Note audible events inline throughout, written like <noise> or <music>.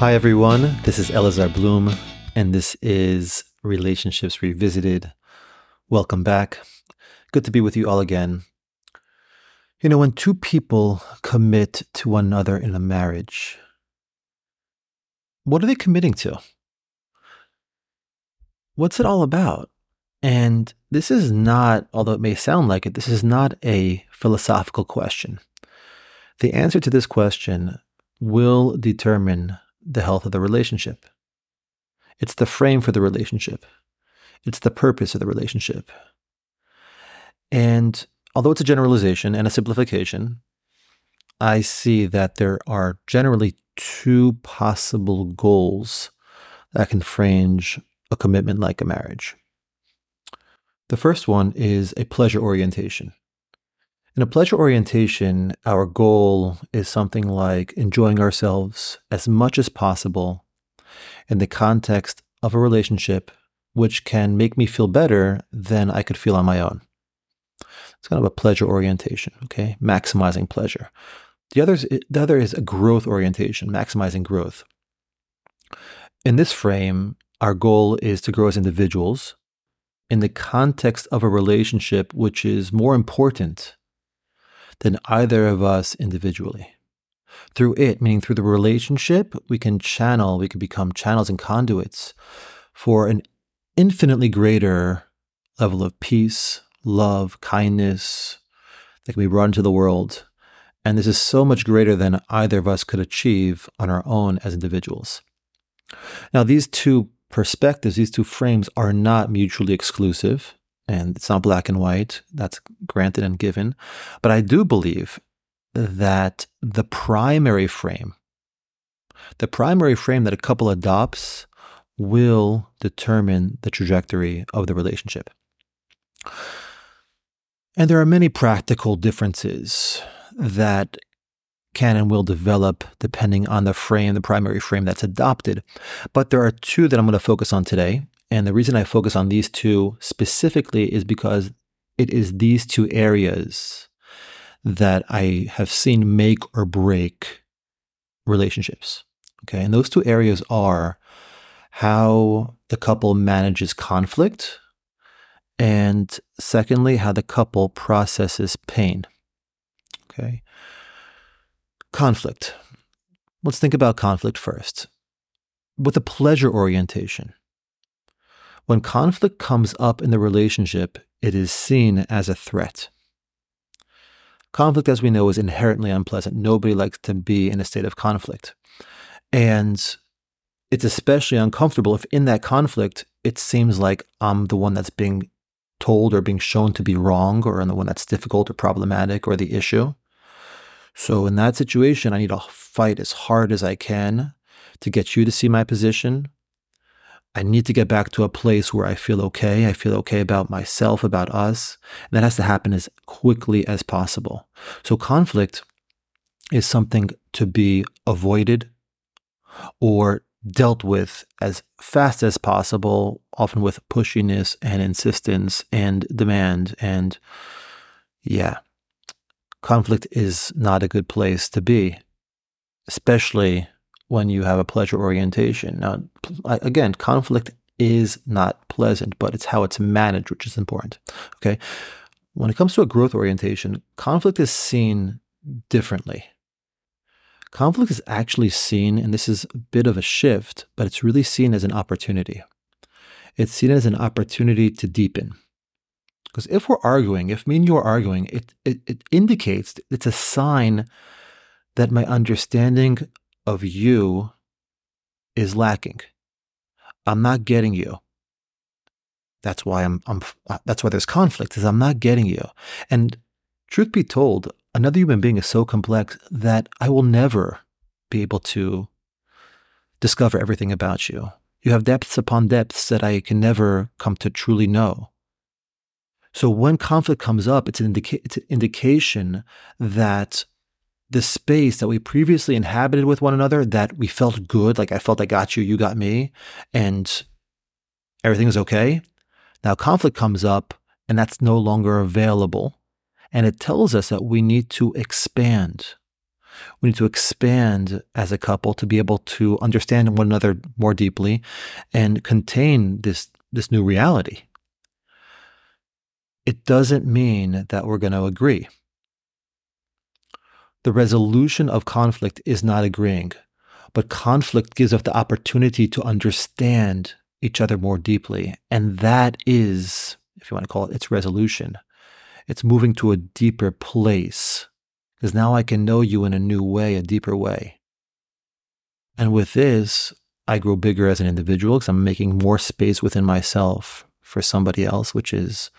Hi, everyone. This is Elazar Bloom, and this is Relationships Revisited. Welcome back. Good to be with you all again. You know, when two people commit to one another in a marriage, what are they committing to? What's it all about? And this is not, although it may sound like it, this is not a philosophical question. The answer to this question will determine the health of the relationship. It's the frame for the relationship. It's the purpose of the relationship. And although it's a generalization and a simplification, I see that there are generally two possible goals that can frame a commitment like a marriage. The first one is a pleasure orientation. In a pleasure orientation, our goal is something like enjoying ourselves as much as possible in the context of a relationship which can make me feel better than I could feel on my own. It's kind of a pleasure orientation, okay? Maximizing pleasure. The, others, the other is a growth orientation, maximizing growth. In this frame, our goal is to grow as individuals in the context of a relationship which is more important than either of us individually. Through it, meaning through the relationship, we can channel, we can become channels and conduits for an infinitely greater level of peace, love, kindness that can be brought into the world. And this is so much greater than either of us could achieve on our own as individuals. Now, these two perspectives, these two frames are not mutually exclusive, and it's not black and white. That's granted and given. But I do believe that the primary frame, the primary frame that a couple adopts, will determine the trajectory of the relationship. And there are many practical differences that can and will develop depending on the frame, the primary frame that's adopted. But there are two that I'm going to focus on today. And the reason I focus on these two specifically is because it is these two areas that I have seen make or break relationships. Okay. And those two areas are how the couple manages conflict and secondly, how the couple processes pain. Okay. Conflict. Let's think about conflict first. With a pleasure orientation, when conflict comes up in the relationship, it is seen as a threat. Conflict, as we know, is inherently unpleasant. Nobody likes to be in a state of conflict. And it's especially uncomfortable if in that conflict, it seems like I'm the one that's being told or being shown to be wrong or I'm the one that's difficult or problematic or the issue. So in that situation, I need to fight as hard as I can to get you to see my position. I need to get back to a place where I feel okay. I feel okay about myself, about us. And that has to happen as quickly as possible. So conflict is something to be avoided or dealt with as fast as possible, often with pushiness and insistence and demand. And yeah, conflict is not a good place to be, especially when you have a pleasure orientation. Now, again, conflict is not pleasant, but it's how it's managed, which is important. Okay. When it comes to a growth orientation, conflict is seen differently. Conflict is actually seen, and this is a bit of a shift, but it's really seen as an opportunity. It's seen as an opportunity to deepen. Because if we're arguing, if me and you are arguing, it, it, it indicates, it's a sign that my understanding of you is lacking. I'm not getting you. That's why I'm, I'm uh, that's why there's conflict is I'm not getting you. And truth be told, another human being is so complex that I will never be able to discover everything about you. You have depths upon depths that I can never come to truly know. So when conflict comes up, it's an, indica- it's an indication that the space that we previously inhabited with one another, that we felt good, like I felt I got you, you got me, and everything was okay. Now conflict comes up and that's no longer available. And it tells us that we need to expand. We need to expand as a couple to be able to understand one another more deeply and contain this, this new reality. It doesn't mean that we're going to agree. The resolution of conflict is not agreeing, but conflict gives us the opportunity to understand each other more deeply. And that is, if you want to call it, its resolution. It's moving to a deeper place because now I can know you in a new way, a deeper way. And with this, I grow bigger as an individual because I'm making more space within myself for somebody else, which is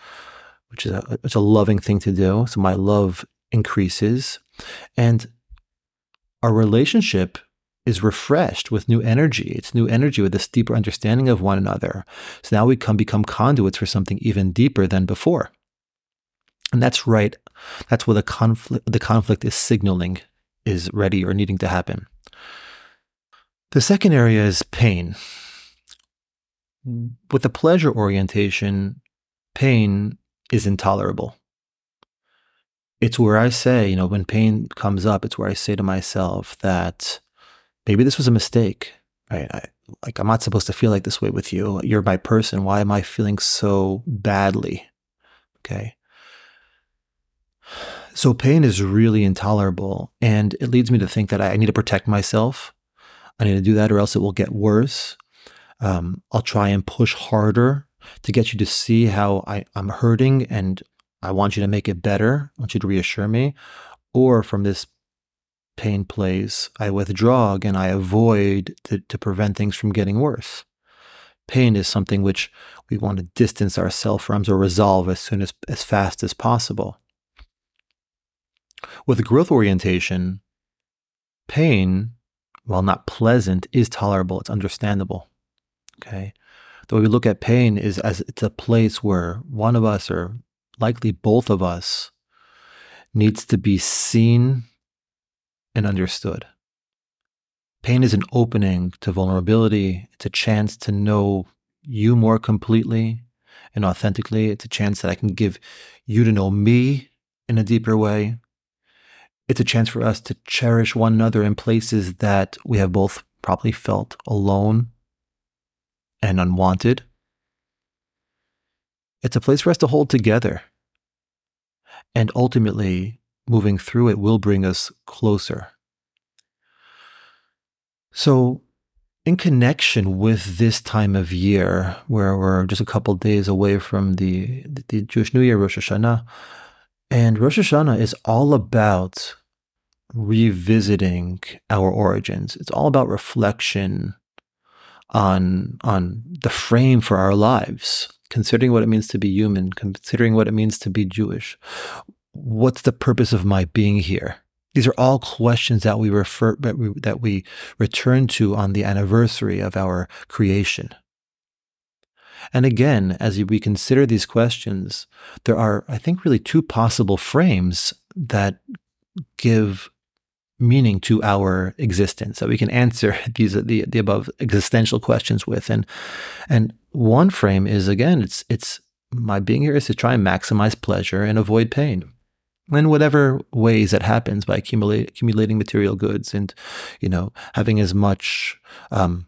which is a, it's a loving thing to do. So my love increases, and our relationship is refreshed with new energy. It's new energy with this deeper understanding of one another. So now we can become conduits for something even deeper than before. And that's right. That's where the conflict, the conflict is signaling is ready or needing to happen. The second area is pain. With the pleasure orientation, pain is intolerable. It's where I say, you know, when pain comes up, it's where I say to myself that maybe this was a mistake, right? I, like, I'm not supposed to feel like this way with you. You're my person. Why am I feeling so badly? Okay. So pain is really intolerable. And it leads me to think that I need to protect myself. I need to do that or else it will get worse. Um, I'll try and push harder to get you to see how I, I'm hurting and I want you to make it better. I want you to reassure me. Or from this pain place, I withdraw and I avoid to, to prevent things from getting worse. Pain is something which we want to distance ourselves from or resolve as soon as as fast as possible. With growth orientation, pain, while not pleasant, is tolerable. It's understandable. Okay. The way we look at pain is as it's a place where one of us, or likely both of us, needs to be seen and understood. Pain is an opening to vulnerability. It's a chance to know you more completely and authentically. It's a chance that I can give you to know me in a deeper way. It's a chance for us to cherish one another in places that we have both probably felt alone and unwanted. It's a place for us to hold together. And ultimately, moving through it will bring us closer. So, in connection with this time of year, where we're just a couple days away from the, the Jewish New Year, Rosh Hashanah, and Rosh Hashanah is all about revisiting our origins. It's all about reflection on on the frame for our lives, considering what it means to be human, considering what it means to be Jewish. What's the purpose of my being here? These are all questions that we refer that we, that we return to on the anniversary of our creation. And again, as we consider these questions, there are, I think, really two possible frames that give meaning to our existence that we can answer <laughs> these the, the above existential questions with and and one frame is again it's it's my being here is to try and maximize pleasure and avoid pain. In whatever ways that happens by accumulate, accumulating material goods and you know having as much um,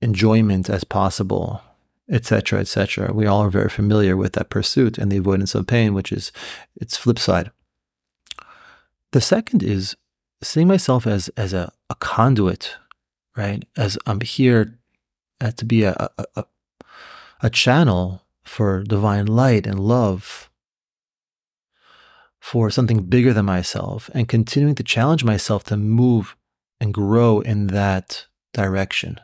enjoyment as possible etc etc we all are very familiar with that pursuit and the avoidance of pain which is its flip side. The second is seeing myself as as a, a conduit, right? As I'm here uh, to be a, a, a a channel for divine light and love, for something bigger than myself, and continuing to challenge myself to move and grow in that direction.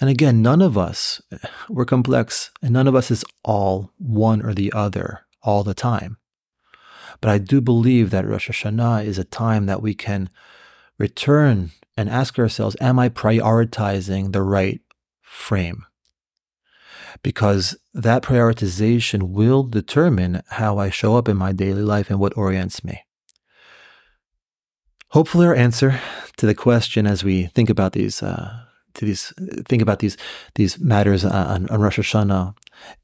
And again, none of us, we're complex, and none of us is all one or the other all the time. But I do believe that Rosh Hashanah is a time that we can return and ask ourselves, am I prioritizing the right frame? Because that prioritization will determine how I show up in my daily life and what orients me. Hopefully, our answer to the question as we think about these, uh, to these, think about these these matters on, on Rosh Hashanah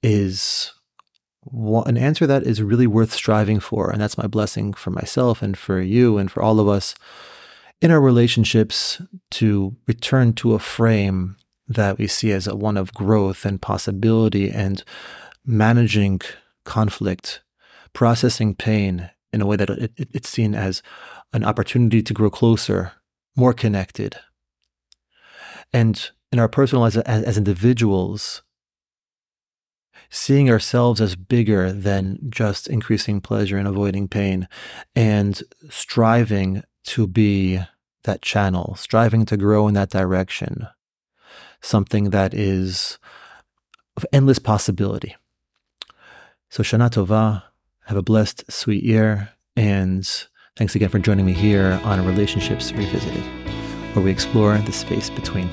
is an answer that is really worth striving for. And that's my blessing for myself and for you and for all of us in our relationships to return to a frame that we see as a one of growth and possibility and managing conflict, processing pain in a way that it, it, it's seen as an opportunity to grow closer, more connected. And in our personal lives as, as individuals, seeing ourselves as bigger than just increasing pleasure and avoiding pain, and striving to be that channel, striving to grow in that direction, something that is of endless possibility. So, Shana Tova, have a blessed, sweet year, and thanks again for joining me here on Relationships Revisited, where we explore the space between.